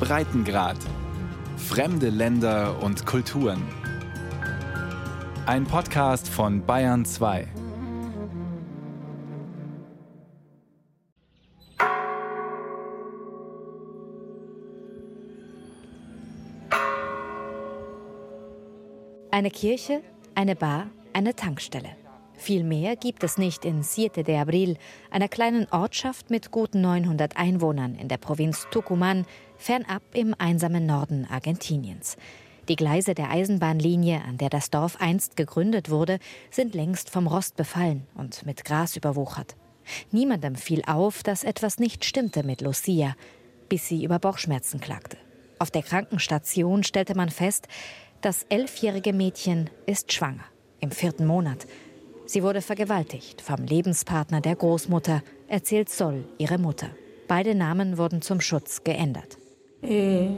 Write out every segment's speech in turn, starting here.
Breitengrad. Fremde Länder und Kulturen. Ein Podcast von Bayern 2. Eine Kirche, eine Bar, eine Tankstelle. Viel mehr gibt es nicht in Siete de Abril, einer kleinen Ortschaft mit guten 900 Einwohnern in der Provinz Tucumán, fernab im einsamen Norden Argentiniens. Die Gleise der Eisenbahnlinie, an der das Dorf einst gegründet wurde, sind längst vom Rost befallen und mit Gras überwuchert. Niemandem fiel auf, dass etwas nicht stimmte mit Lucia, bis sie über Bauchschmerzen klagte. Auf der Krankenstation stellte man fest, das elfjährige Mädchen ist schwanger, im vierten Monat. Sie wurde vergewaltigt vom Lebenspartner der Großmutter, erzählt Sol, ihre Mutter. Beide Namen wurden zum Schutz geändert. Eh,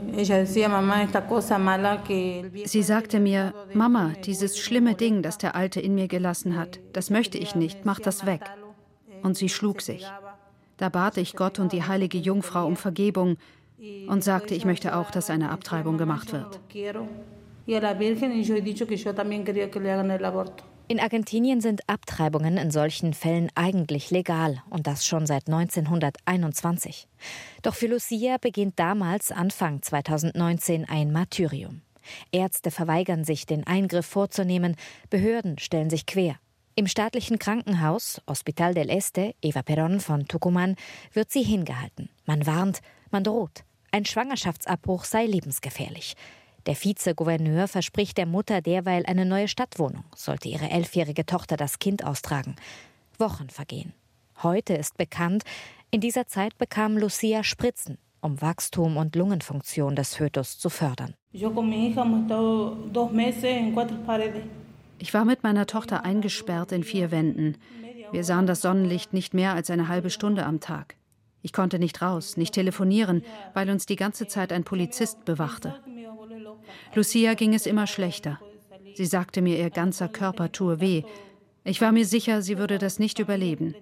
Sie sagte mir, Mama, dieses schlimme Ding, das der Alte in mir gelassen hat, das möchte ich nicht, mach das weg. Und sie schlug sich. Da bat ich Gott und die heilige Jungfrau um Vergebung und sagte, ich möchte auch, dass eine Abtreibung gemacht wird. In Argentinien sind Abtreibungen in solchen Fällen eigentlich legal und das schon seit 1921. Doch für Lucia beginnt damals Anfang 2019 ein Martyrium. Ärzte verweigern sich, den Eingriff vorzunehmen, Behörden stellen sich quer. Im staatlichen Krankenhaus Hospital del Este, Eva Perón von Tucumán, wird sie hingehalten. Man warnt, man droht. Ein Schwangerschaftsabbruch sei lebensgefährlich. Der Vizegouverneur verspricht der Mutter derweil eine neue Stadtwohnung, sollte ihre elfjährige Tochter das Kind austragen. Wochen vergehen. Heute ist bekannt, in dieser Zeit bekam Lucia Spritzen, um Wachstum und Lungenfunktion des Fötus zu fördern. Ich war mit meiner Tochter eingesperrt in vier Wänden. Wir sahen das Sonnenlicht nicht mehr als eine halbe Stunde am Tag. Ich konnte nicht raus, nicht telefonieren, weil uns die ganze Zeit ein Polizist bewachte. Lucia ging es immer schlechter. Sie sagte mir, ihr ganzer Körper tue weh. Ich war mir sicher, sie würde das nicht überleben.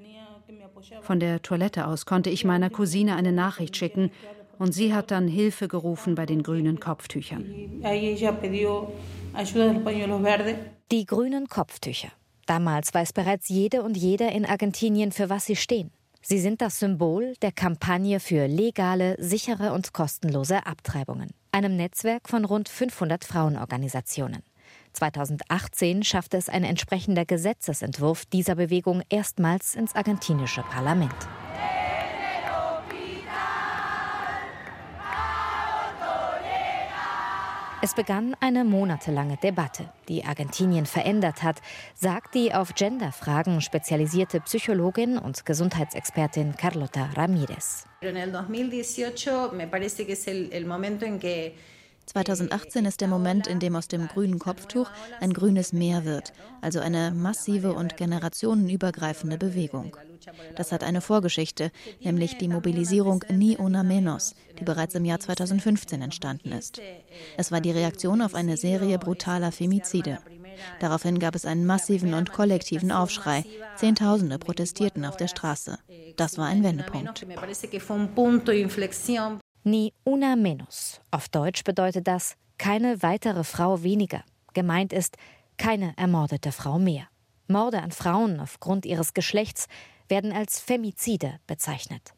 Von der Toilette aus konnte ich meiner Cousine eine Nachricht schicken und sie hat dann Hilfe gerufen bei den grünen Kopftüchern. Die grünen Kopftücher. Damals weiß bereits jede und jeder in Argentinien, für was sie stehen. Sie sind das Symbol der Kampagne für legale, sichere und kostenlose Abtreibungen, einem Netzwerk von rund 500 Frauenorganisationen. 2018 schaffte es ein entsprechender Gesetzesentwurf dieser Bewegung erstmals ins argentinische Parlament. Es begann eine monatelange Debatte, die Argentinien verändert hat, sagt die auf Genderfragen spezialisierte Psychologin und Gesundheitsexpertin Carlota Ramírez. 2018 ist der Moment, in dem aus dem grünen Kopftuch ein grünes Meer wird, also eine massive und generationenübergreifende Bewegung. Das hat eine Vorgeschichte, nämlich die Mobilisierung Ni Una Menos, die bereits im Jahr 2015 entstanden ist. Es war die Reaktion auf eine Serie brutaler Femizide. Daraufhin gab es einen massiven und kollektiven Aufschrei. Zehntausende protestierten auf der Straße. Das war ein Wendepunkt. Ni una menos. Auf Deutsch bedeutet das keine weitere Frau weniger. Gemeint ist keine ermordete Frau mehr. Morde an Frauen aufgrund ihres Geschlechts werden als Femizide bezeichnet.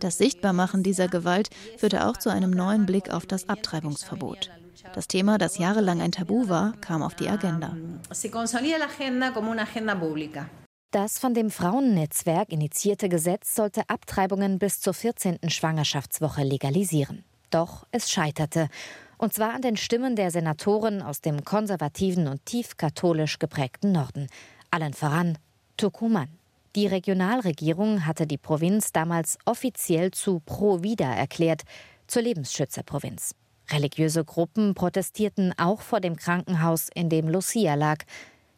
Das Sichtbarmachen dieser Gewalt führte auch zu einem neuen Blick auf das Abtreibungsverbot. Das Thema, das jahrelang ein Tabu war, kam auf die Agenda. Das von dem Frauennetzwerk initiierte Gesetz sollte Abtreibungen bis zur 14. Schwangerschaftswoche legalisieren. Doch es scheiterte. Und zwar an den Stimmen der Senatoren aus dem konservativen und tief katholisch geprägten Norden. Allen voran Tucumán. Die Regionalregierung hatte die Provinz damals offiziell zu Pro-Vida erklärt, zur Lebensschützerprovinz. Religiöse Gruppen protestierten auch vor dem Krankenhaus, in dem Lucia lag.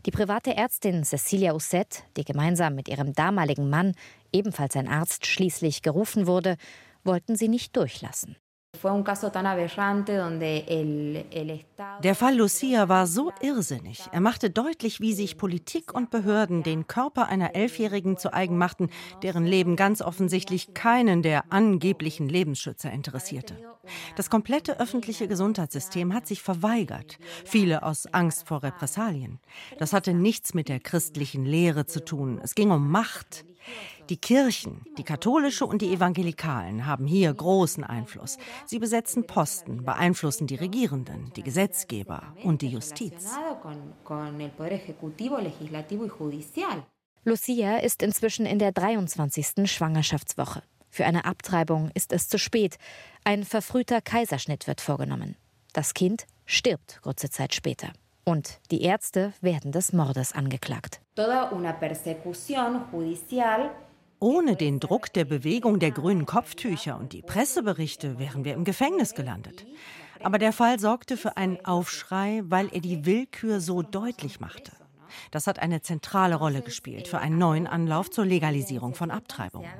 Die private Ärztin Cecilia Usset, die gemeinsam mit ihrem damaligen Mann, ebenfalls ein Arzt, schließlich gerufen wurde, wollten sie nicht durchlassen. Der Fall Lucia war so irrsinnig. Er machte deutlich, wie sich Politik und Behörden den Körper einer Elfjährigen zu eigen machten, deren Leben ganz offensichtlich keinen der angeblichen Lebensschützer interessierte. Das komplette öffentliche Gesundheitssystem hat sich verweigert, viele aus Angst vor Repressalien. Das hatte nichts mit der christlichen Lehre zu tun. Es ging um Macht. Die Kirchen, die katholische und die evangelikalen, haben hier großen Einfluss. Sie besetzen Posten, beeinflussen die Regierenden, die Gesetzgeber und die Justiz. Lucia ist inzwischen in der 23. Schwangerschaftswoche. Für eine Abtreibung ist es zu spät. Ein verfrühter Kaiserschnitt wird vorgenommen. Das Kind stirbt kurze Zeit später. Und die Ärzte werden des Mordes angeklagt. Ohne den Druck der Bewegung der grünen Kopftücher und die Presseberichte wären wir im Gefängnis gelandet. Aber der Fall sorgte für einen Aufschrei, weil er die Willkür so deutlich machte. Das hat eine zentrale Rolle gespielt für einen neuen Anlauf zur Legalisierung von Abtreibungen.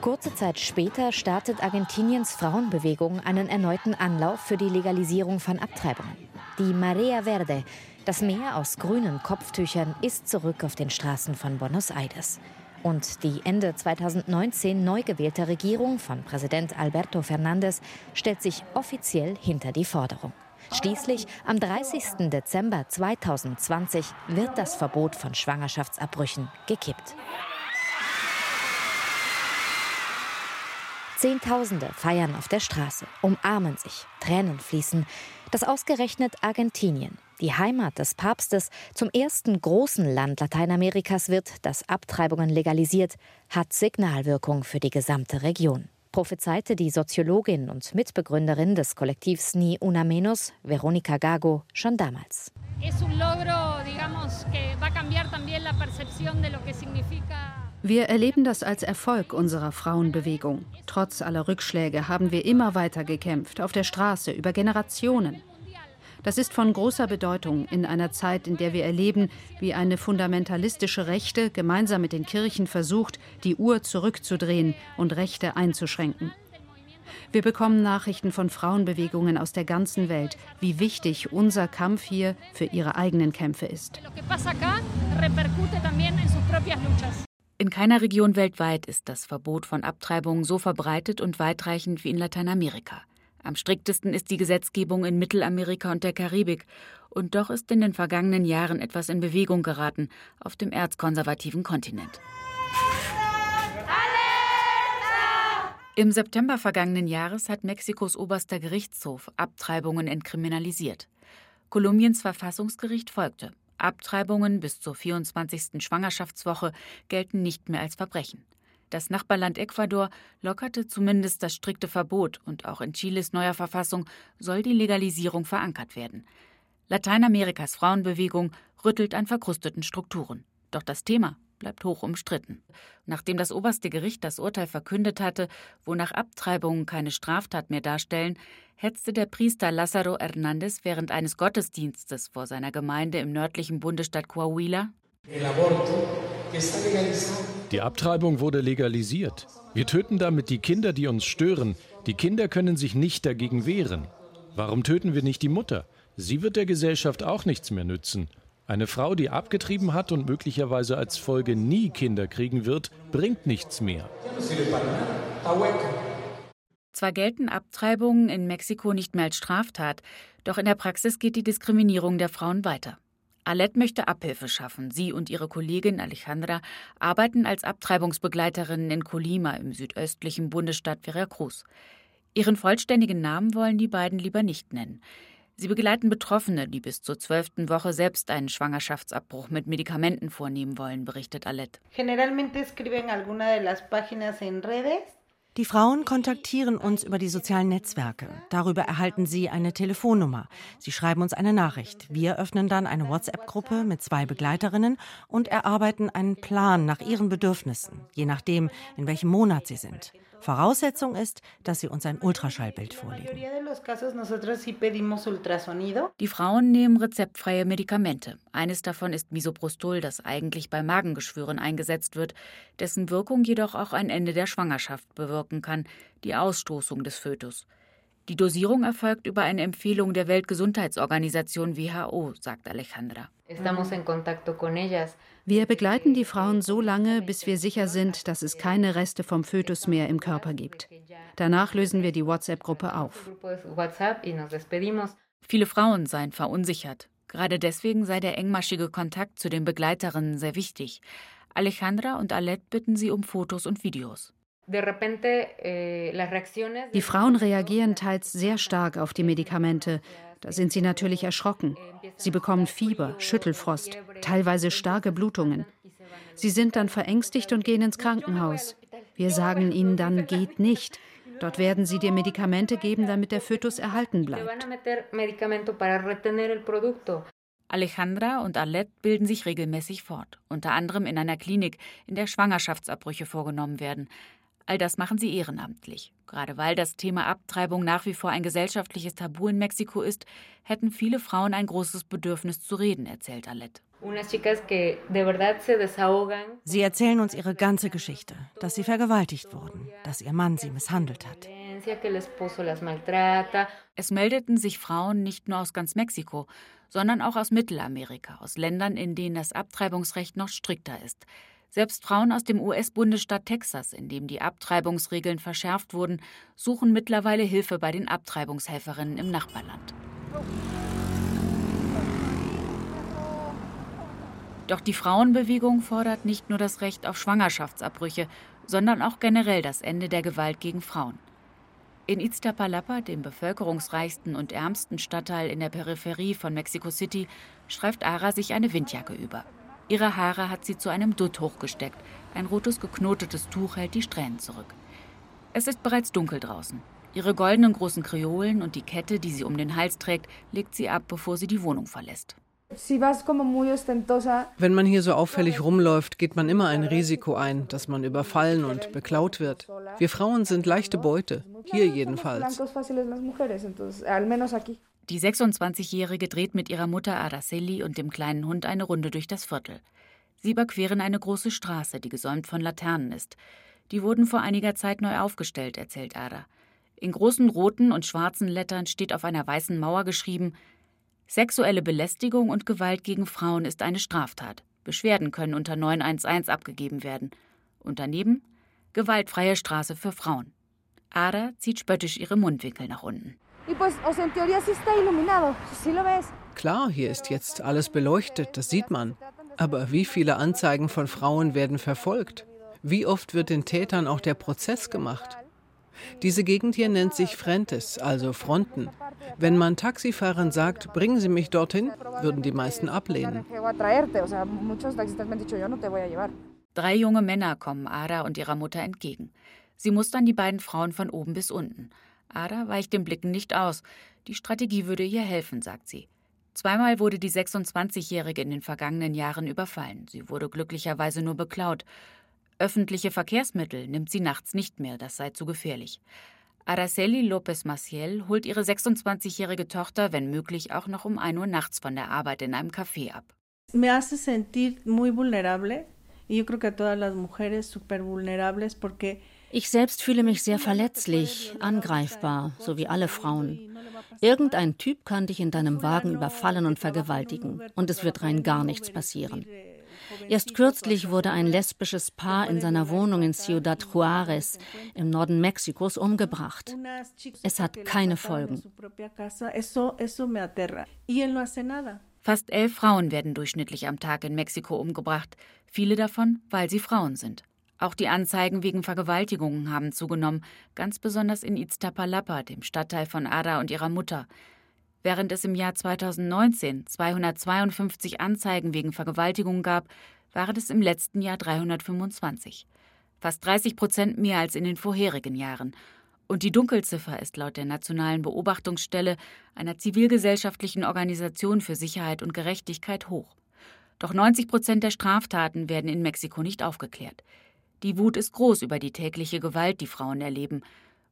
Kurze Zeit später startet Argentiniens Frauenbewegung einen erneuten Anlauf für die Legalisierung von Abtreibungen. Die Marea Verde, das Meer aus grünen Kopftüchern, ist zurück auf den Straßen von Buenos Aires. Und die Ende 2019 neu gewählte Regierung von Präsident Alberto Fernandez stellt sich offiziell hinter die Forderung. Schließlich am 30. Dezember 2020 wird das Verbot von Schwangerschaftsabbrüchen gekippt. Zehntausende feiern auf der Straße, umarmen sich, Tränen fließen. Dass ausgerechnet Argentinien, die Heimat des Papstes, zum ersten großen Land Lateinamerikas wird, das Abtreibungen legalisiert, hat Signalwirkung für die gesamte Region. Prophezeite die Soziologin und Mitbegründerin des Kollektivs Ni Una Menos, Veronica Gago, schon damals. Es un logro, digamos, que va a cambiar también la percepción de lo que significa wir erleben das als Erfolg unserer Frauenbewegung. Trotz aller Rückschläge haben wir immer weiter gekämpft, auf der Straße, über Generationen. Das ist von großer Bedeutung in einer Zeit, in der wir erleben, wie eine fundamentalistische Rechte gemeinsam mit den Kirchen versucht, die Uhr zurückzudrehen und Rechte einzuschränken. Wir bekommen Nachrichten von Frauenbewegungen aus der ganzen Welt, wie wichtig unser Kampf hier für ihre eigenen Kämpfe ist. In keiner Region weltweit ist das Verbot von Abtreibungen so verbreitet und weitreichend wie in Lateinamerika. Am striktesten ist die Gesetzgebung in Mittelamerika und der Karibik. Und doch ist in den vergangenen Jahren etwas in Bewegung geraten auf dem erzkonservativen Kontinent. Im September vergangenen Jahres hat Mexikos oberster Gerichtshof Abtreibungen entkriminalisiert. Kolumbiens Verfassungsgericht folgte. Abtreibungen bis zur 24. Schwangerschaftswoche gelten nicht mehr als Verbrechen. Das Nachbarland Ecuador lockerte zumindest das strikte Verbot und auch in Chiles neuer Verfassung soll die Legalisierung verankert werden. Lateinamerikas Frauenbewegung rüttelt an verkrusteten Strukturen. Doch das Thema bleibt hoch umstritten. Nachdem das oberste Gericht das Urteil verkündet hatte, wonach Abtreibungen keine Straftat mehr darstellen, hetzte der Priester Lázaro Hernández während eines Gottesdienstes vor seiner Gemeinde im nördlichen Bundesstaat Coahuila. Die Abtreibung wurde legalisiert. Wir töten damit die Kinder, die uns stören. Die Kinder können sich nicht dagegen wehren. Warum töten wir nicht die Mutter? Sie wird der Gesellschaft auch nichts mehr nützen. Eine Frau, die abgetrieben hat und möglicherweise als Folge nie Kinder kriegen wird, bringt nichts mehr. Zwar gelten Abtreibungen in Mexiko nicht mehr als Straftat, doch in der Praxis geht die Diskriminierung der Frauen weiter. Alette möchte Abhilfe schaffen. Sie und ihre Kollegin Alejandra arbeiten als Abtreibungsbegleiterinnen in Colima im südöstlichen Bundesstaat Veracruz. Ihren vollständigen Namen wollen die beiden lieber nicht nennen. Sie begleiten Betroffene, die bis zur zwölften Woche selbst einen Schwangerschaftsabbruch mit Medikamenten vornehmen wollen, berichtet Alette. Die Frauen kontaktieren uns über die sozialen Netzwerke. Darüber erhalten sie eine Telefonnummer. Sie schreiben uns eine Nachricht. Wir öffnen dann eine WhatsApp-Gruppe mit zwei Begleiterinnen und erarbeiten einen Plan nach ihren Bedürfnissen, je nachdem, in welchem Monat sie sind. Voraussetzung ist, dass sie uns ein Ultraschallbild vorlegen. Die Frauen nehmen rezeptfreie Medikamente. Eines davon ist Misoprostol, das eigentlich bei Magengeschwüren eingesetzt wird, dessen Wirkung jedoch auch ein Ende der Schwangerschaft bewirken kann, die Ausstoßung des Fötus. Die Dosierung erfolgt über eine Empfehlung der Weltgesundheitsorganisation WHO, sagt Alejandra. Wir begleiten die Frauen so lange, bis wir sicher sind, dass es keine Reste vom Fötus mehr im Körper gibt. Danach lösen wir die WhatsApp-Gruppe auf. Viele Frauen seien verunsichert. Gerade deswegen sei der engmaschige Kontakt zu den Begleiterinnen sehr wichtig. Alejandra und Alette bitten sie um Fotos und Videos. Eh, die Frauen reagieren teils sehr stark auf die Medikamente. Da sind sie natürlich erschrocken. Sie bekommen Fieber, Schüttelfrost, teilweise starke Blutungen. Sie sind dann verängstigt und gehen ins Krankenhaus. Wir sagen ihnen dann, geht nicht. Dort werden sie dir Medikamente geben, damit der Fötus erhalten bleibt. Alejandra und Alette bilden sich regelmäßig fort, unter anderem in einer Klinik, in der Schwangerschaftsabbrüche vorgenommen werden. All das machen sie ehrenamtlich. Gerade weil das Thema Abtreibung nach wie vor ein gesellschaftliches Tabu in Mexiko ist, hätten viele Frauen ein großes Bedürfnis zu reden, erzählt Alette. Sie erzählen uns ihre ganze Geschichte, dass sie vergewaltigt wurden, dass ihr Mann sie misshandelt hat. Es meldeten sich Frauen nicht nur aus ganz Mexiko, sondern auch aus Mittelamerika, aus Ländern, in denen das Abtreibungsrecht noch strikter ist. Selbst Frauen aus dem US-Bundesstaat Texas, in dem die Abtreibungsregeln verschärft wurden, suchen mittlerweile Hilfe bei den Abtreibungshelferinnen im Nachbarland. Doch die Frauenbewegung fordert nicht nur das Recht auf Schwangerschaftsabbrüche, sondern auch generell das Ende der Gewalt gegen Frauen. In Iztapalapa, dem bevölkerungsreichsten und ärmsten Stadtteil in der Peripherie von Mexico City, streift Ara sich eine Windjacke über. Ihre Haare hat sie zu einem Dutt hochgesteckt. Ein rotes geknotetes Tuch hält die Strähnen zurück. Es ist bereits dunkel draußen. Ihre goldenen großen Kreolen und die Kette, die sie um den Hals trägt, legt sie ab, bevor sie die Wohnung verlässt. Wenn man hier so auffällig rumläuft, geht man immer ein Risiko ein, dass man überfallen und beklaut wird. Wir Frauen sind leichte Beute, hier jedenfalls. Die 26-Jährige dreht mit ihrer Mutter Araceli und dem kleinen Hund eine Runde durch das Viertel. Sie überqueren eine große Straße, die gesäumt von Laternen ist. Die wurden vor einiger Zeit neu aufgestellt, erzählt Ada. In großen roten und schwarzen Lettern steht auf einer weißen Mauer geschrieben: Sexuelle Belästigung und Gewalt gegen Frauen ist eine Straftat. Beschwerden können unter 911 abgegeben werden. Und daneben gewaltfreie Straße für Frauen. Ada zieht spöttisch ihre Mundwinkel nach unten. Klar, hier ist jetzt alles beleuchtet, das sieht man. Aber wie viele Anzeigen von Frauen werden verfolgt? Wie oft wird den Tätern auch der Prozess gemacht? Diese Gegend hier nennt sich Frentes, also Fronten. Wenn man Taxifahrern sagt, bringen Sie mich dorthin, würden die meisten ablehnen. Drei junge Männer kommen Ada und ihrer Mutter entgegen. Sie mustern die beiden Frauen von oben bis unten. Ada weicht den Blicken nicht aus. Die Strategie würde ihr helfen, sagt sie. Zweimal wurde die 26-Jährige in den vergangenen Jahren überfallen. Sie wurde glücklicherweise nur beklaut. Öffentliche Verkehrsmittel nimmt sie nachts nicht mehr, das sei zu gefährlich. Araceli López Maciel holt ihre 26-jährige Tochter, wenn möglich, auch noch um 1 Uhr nachts von der Arbeit in einem Café ab. Me hace sentir muy vulnerable. Y yo creo que a todas las mujeres súper vulnerables porque ich selbst fühle mich sehr verletzlich, angreifbar, so wie alle Frauen. Irgendein Typ kann dich in deinem Wagen überfallen und vergewaltigen, und es wird rein gar nichts passieren. Erst kürzlich wurde ein lesbisches Paar in seiner Wohnung in Ciudad Juárez im Norden Mexikos umgebracht. Es hat keine Folgen. Fast elf Frauen werden durchschnittlich am Tag in Mexiko umgebracht, viele davon, weil sie Frauen sind. Auch die Anzeigen wegen Vergewaltigungen haben zugenommen, ganz besonders in Iztapalapa, dem Stadtteil von Ada und ihrer Mutter. Während es im Jahr 2019 252 Anzeigen wegen Vergewaltigung gab, waren es im letzten Jahr 325. Fast 30 Prozent mehr als in den vorherigen Jahren. Und die Dunkelziffer ist laut der Nationalen Beobachtungsstelle einer zivilgesellschaftlichen Organisation für Sicherheit und Gerechtigkeit hoch. Doch 90 Prozent der Straftaten werden in Mexiko nicht aufgeklärt. Die Wut ist groß über die tägliche Gewalt, die Frauen erleben.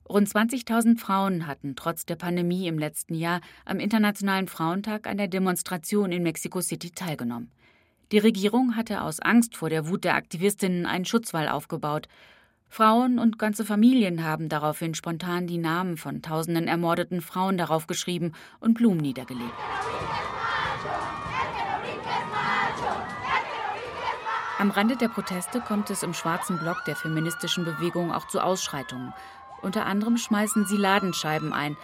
Rund 20.000 Frauen hatten trotz der Pandemie im letzten Jahr am Internationalen Frauentag an der Demonstration in Mexico City teilgenommen. Die Regierung hatte aus Angst vor der Wut der Aktivistinnen einen Schutzwall aufgebaut. Frauen und ganze Familien haben daraufhin spontan die Namen von tausenden ermordeten Frauen darauf geschrieben und Blumen niedergelegt. Am Rande der Proteste kommt es im schwarzen Block der feministischen Bewegung auch zu Ausschreitungen. Unter anderem schmeißen sie Ladenscheiben ein.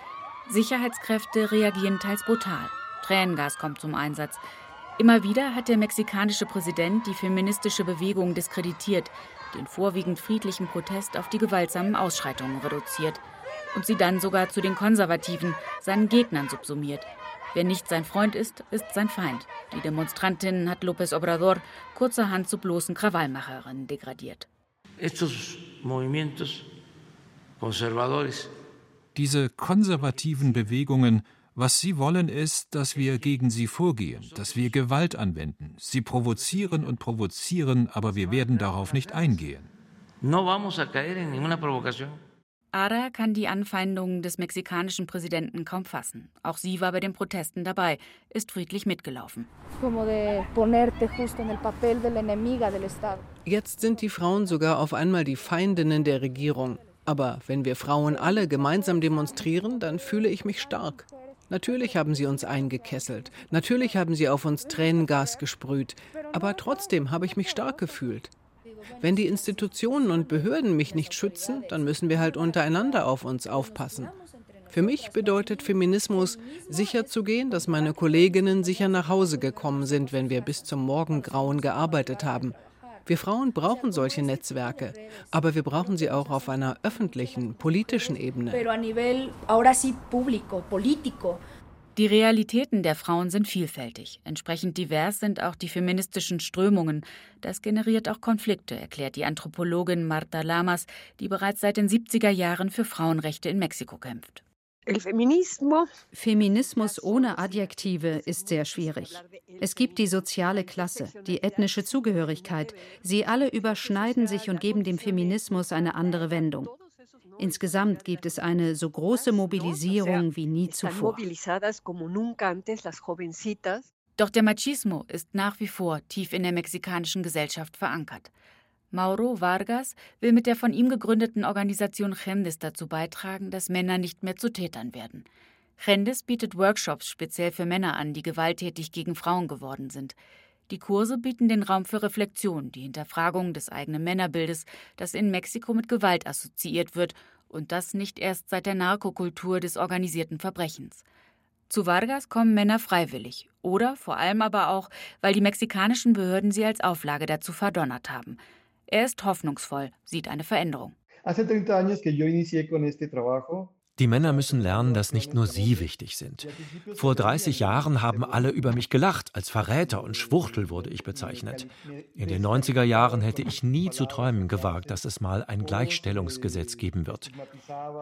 Sicherheitskräfte reagieren teils brutal. Tränengas kommt zum Einsatz. Immer wieder hat der mexikanische Präsident die feministische Bewegung diskreditiert, den vorwiegend friedlichen Protest auf die gewaltsamen Ausschreitungen reduziert und sie dann sogar zu den Konservativen, seinen Gegnern subsumiert. Wer nicht sein Freund ist, ist sein Feind. Die Demonstrantin hat López Obrador kurzerhand zu bloßen Krawallmacherinnen degradiert. Diese konservativen Bewegungen, was sie wollen, ist, dass wir gegen sie vorgehen, dass wir Gewalt anwenden. Sie provozieren und provozieren, aber wir werden darauf nicht eingehen. No vamos a caer en ninguna provocación. Ada kann die Anfeindungen des mexikanischen Präsidenten kaum fassen. Auch sie war bei den Protesten dabei, ist friedlich mitgelaufen. Jetzt sind die Frauen sogar auf einmal die Feindinnen der Regierung. Aber wenn wir Frauen alle gemeinsam demonstrieren, dann fühle ich mich stark. Natürlich haben sie uns eingekesselt, natürlich haben sie auf uns Tränengas gesprüht, aber trotzdem habe ich mich stark gefühlt. Wenn die Institutionen und Behörden mich nicht schützen, dann müssen wir halt untereinander auf uns aufpassen. Für mich bedeutet Feminismus, sicherzugehen, dass meine Kolleginnen sicher nach Hause gekommen sind, wenn wir bis zum Morgengrauen gearbeitet haben. Wir Frauen brauchen solche Netzwerke, aber wir brauchen sie auch auf einer öffentlichen, politischen Ebene. Die Realitäten der Frauen sind vielfältig. Entsprechend divers sind auch die feministischen Strömungen. Das generiert auch Konflikte, erklärt die Anthropologin Marta Lamas, die bereits seit den 70er Jahren für Frauenrechte in Mexiko kämpft. Feminismus ohne Adjektive ist sehr schwierig. Es gibt die soziale Klasse, die ethnische Zugehörigkeit. Sie alle überschneiden sich und geben dem Feminismus eine andere Wendung. Insgesamt gibt es eine so große Mobilisierung wie nie zuvor. Doch der Machismo ist nach wie vor tief in der mexikanischen Gesellschaft verankert. Mauro Vargas will mit der von ihm gegründeten Organisation Gendes dazu beitragen, dass Männer nicht mehr zu Tätern werden. Gendes bietet Workshops speziell für Männer an, die gewalttätig gegen Frauen geworden sind. Die Kurse bieten den Raum für Reflexion, die Hinterfragung des eigenen Männerbildes, das in Mexiko mit Gewalt assoziiert wird und das nicht erst seit der Narkokultur des organisierten Verbrechens. Zu Vargas kommen Männer freiwillig oder vor allem aber auch, weil die mexikanischen Behörden sie als Auflage dazu verdonnert haben. Er ist hoffnungsvoll, sieht eine Veränderung. Hace 30 años que yo inicié con este trabajo. Die Männer müssen lernen, dass nicht nur sie wichtig sind. Vor 30 Jahren haben alle über mich gelacht. Als Verräter und Schwuchtel wurde ich bezeichnet. In den 90er Jahren hätte ich nie zu träumen gewagt, dass es mal ein Gleichstellungsgesetz geben wird.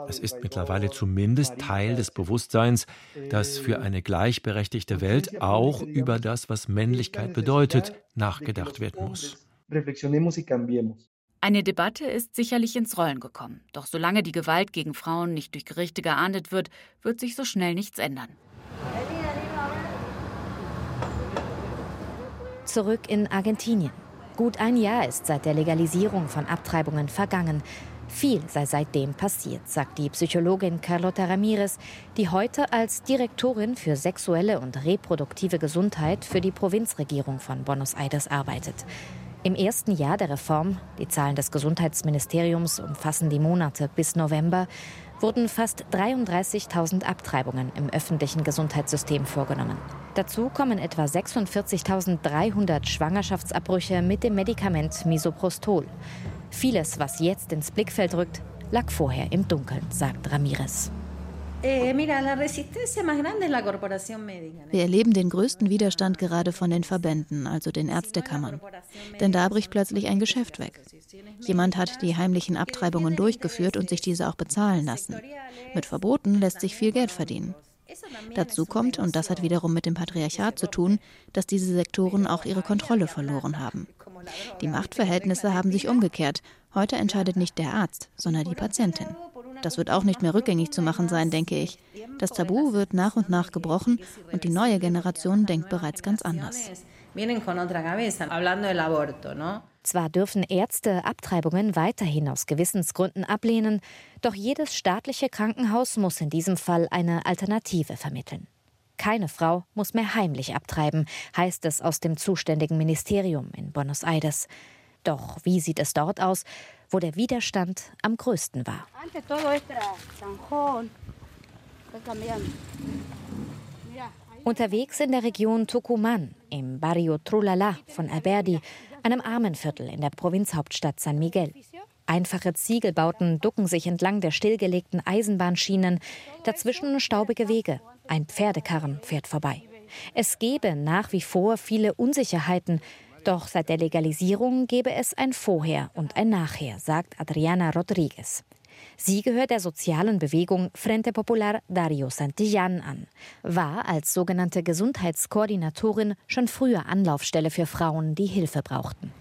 Es ist mittlerweile zumindest Teil des Bewusstseins, dass für eine gleichberechtigte Welt auch über das, was Männlichkeit bedeutet, nachgedacht werden muss. Eine Debatte ist sicherlich ins Rollen gekommen. Doch solange die Gewalt gegen Frauen nicht durch Gerichte geahndet wird, wird sich so schnell nichts ändern. Zurück in Argentinien. Gut ein Jahr ist seit der Legalisierung von Abtreibungen vergangen. Viel sei seitdem passiert, sagt die Psychologin Carlota Ramirez, die heute als Direktorin für sexuelle und reproduktive Gesundheit für die Provinzregierung von Buenos Aires arbeitet. Im ersten Jahr der Reform, die Zahlen des Gesundheitsministeriums umfassen die Monate bis November, wurden fast 33.000 Abtreibungen im öffentlichen Gesundheitssystem vorgenommen. Dazu kommen etwa 46.300 Schwangerschaftsabbrüche mit dem Medikament Misoprostol. Vieles, was jetzt ins Blickfeld rückt, lag vorher im Dunkeln, sagt Ramirez. Wir erleben den größten Widerstand gerade von den Verbänden, also den Ärztekammern. Denn da bricht plötzlich ein Geschäft weg. Jemand hat die heimlichen Abtreibungen durchgeführt und sich diese auch bezahlen lassen. Mit Verboten lässt sich viel Geld verdienen. Dazu kommt, und das hat wiederum mit dem Patriarchat zu tun, dass diese Sektoren auch ihre Kontrolle verloren haben. Die Machtverhältnisse haben sich umgekehrt. Heute entscheidet nicht der Arzt, sondern die Patientin. Das wird auch nicht mehr rückgängig zu machen sein, denke ich. Das Tabu wird nach und nach gebrochen und die neue Generation denkt bereits ganz anders. Zwar dürfen Ärzte Abtreibungen weiterhin aus Gewissensgründen ablehnen, doch jedes staatliche Krankenhaus muss in diesem Fall eine Alternative vermitteln. Keine Frau muss mehr heimlich abtreiben, heißt es aus dem zuständigen Ministerium in Buenos Aires. Doch wie sieht es dort aus, wo der Widerstand am größten war? Unterwegs in der Region Tucumán, im Barrio Trulala von Alberdi, einem Armenviertel in der Provinzhauptstadt San Miguel. Einfache Ziegelbauten ducken sich entlang der stillgelegten Eisenbahnschienen, dazwischen staubige Wege. Ein Pferdekarren fährt vorbei. Es gebe nach wie vor viele Unsicherheiten, doch seit der Legalisierung gebe es ein Vorher und ein Nachher, sagt Adriana Rodriguez. Sie gehört der sozialen Bewegung Frente Popular Dario Santillan an, war als sogenannte Gesundheitskoordinatorin schon früher Anlaufstelle für Frauen, die Hilfe brauchten.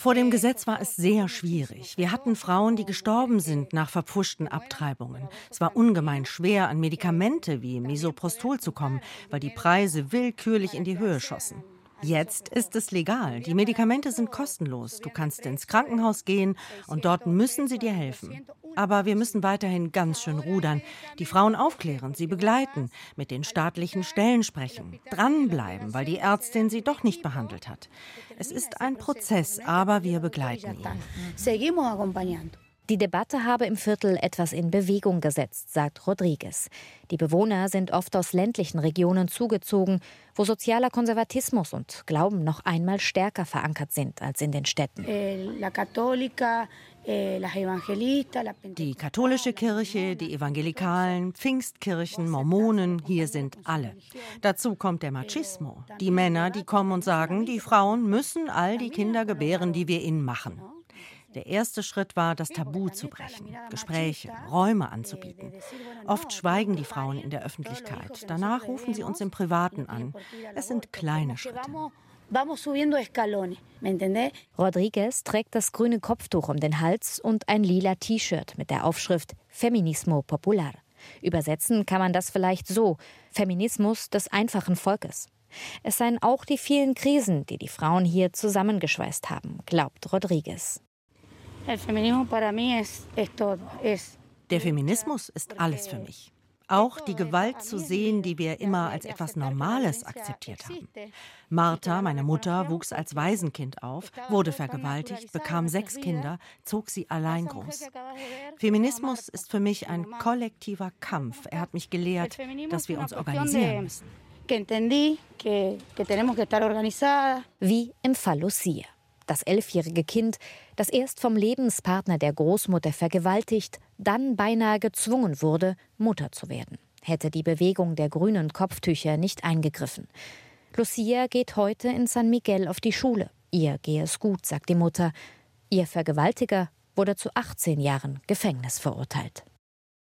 Vor dem Gesetz war es sehr schwierig. Wir hatten Frauen, die gestorben sind nach verpfuschten Abtreibungen. Es war ungemein schwer, an Medikamente wie Misoprostol zu kommen, weil die Preise willkürlich in die Höhe schossen. Jetzt ist es legal. Die Medikamente sind kostenlos. Du kannst ins Krankenhaus gehen und dort müssen sie dir helfen. Aber wir müssen weiterhin ganz schön rudern, die Frauen aufklären, sie begleiten, mit den staatlichen Stellen sprechen, dranbleiben, weil die Ärztin sie doch nicht behandelt hat. Es ist ein Prozess, aber wir begleiten ihn. Die Debatte habe im Viertel etwas in Bewegung gesetzt, sagt Rodriguez. Die Bewohner sind oft aus ländlichen Regionen zugezogen, wo sozialer Konservatismus und Glauben noch einmal stärker verankert sind als in den Städten. Eh, die katholische Kirche, die Evangelikalen, Pfingstkirchen, Mormonen, hier sind alle. Dazu kommt der Machismo. Die Männer, die kommen und sagen, die Frauen müssen all die Kinder gebären, die wir ihnen machen. Der erste Schritt war, das Tabu zu brechen, Gespräche, Räume anzubieten. Oft schweigen die Frauen in der Öffentlichkeit. Danach rufen sie uns im Privaten an. Es sind kleine Schritte. Rodriguez trägt das grüne Kopftuch um den Hals und ein lila T-Shirt mit der Aufschrift Feminismo Popular. Übersetzen kann man das vielleicht so: Feminismus des einfachen Volkes. Es seien auch die vielen Krisen, die die Frauen hier zusammengeschweißt haben, glaubt Rodriguez. Der Feminismus ist alles für mich. Auch die Gewalt zu sehen, die wir immer als etwas Normales akzeptiert haben. Martha, meine Mutter, wuchs als Waisenkind auf, wurde vergewaltigt, bekam sechs Kinder, zog sie allein groß. Feminismus ist für mich ein kollektiver Kampf. Er hat mich gelehrt, dass wir uns organisieren müssen. Wie im Fall Lucia das elfjährige Kind, das erst vom Lebenspartner der Großmutter vergewaltigt, dann beinahe gezwungen wurde, Mutter zu werden. Hätte die Bewegung der grünen Kopftücher nicht eingegriffen. Lucia geht heute in San Miguel auf die Schule. Ihr gehe es gut, sagt die Mutter. Ihr Vergewaltiger wurde zu 18 Jahren Gefängnis verurteilt.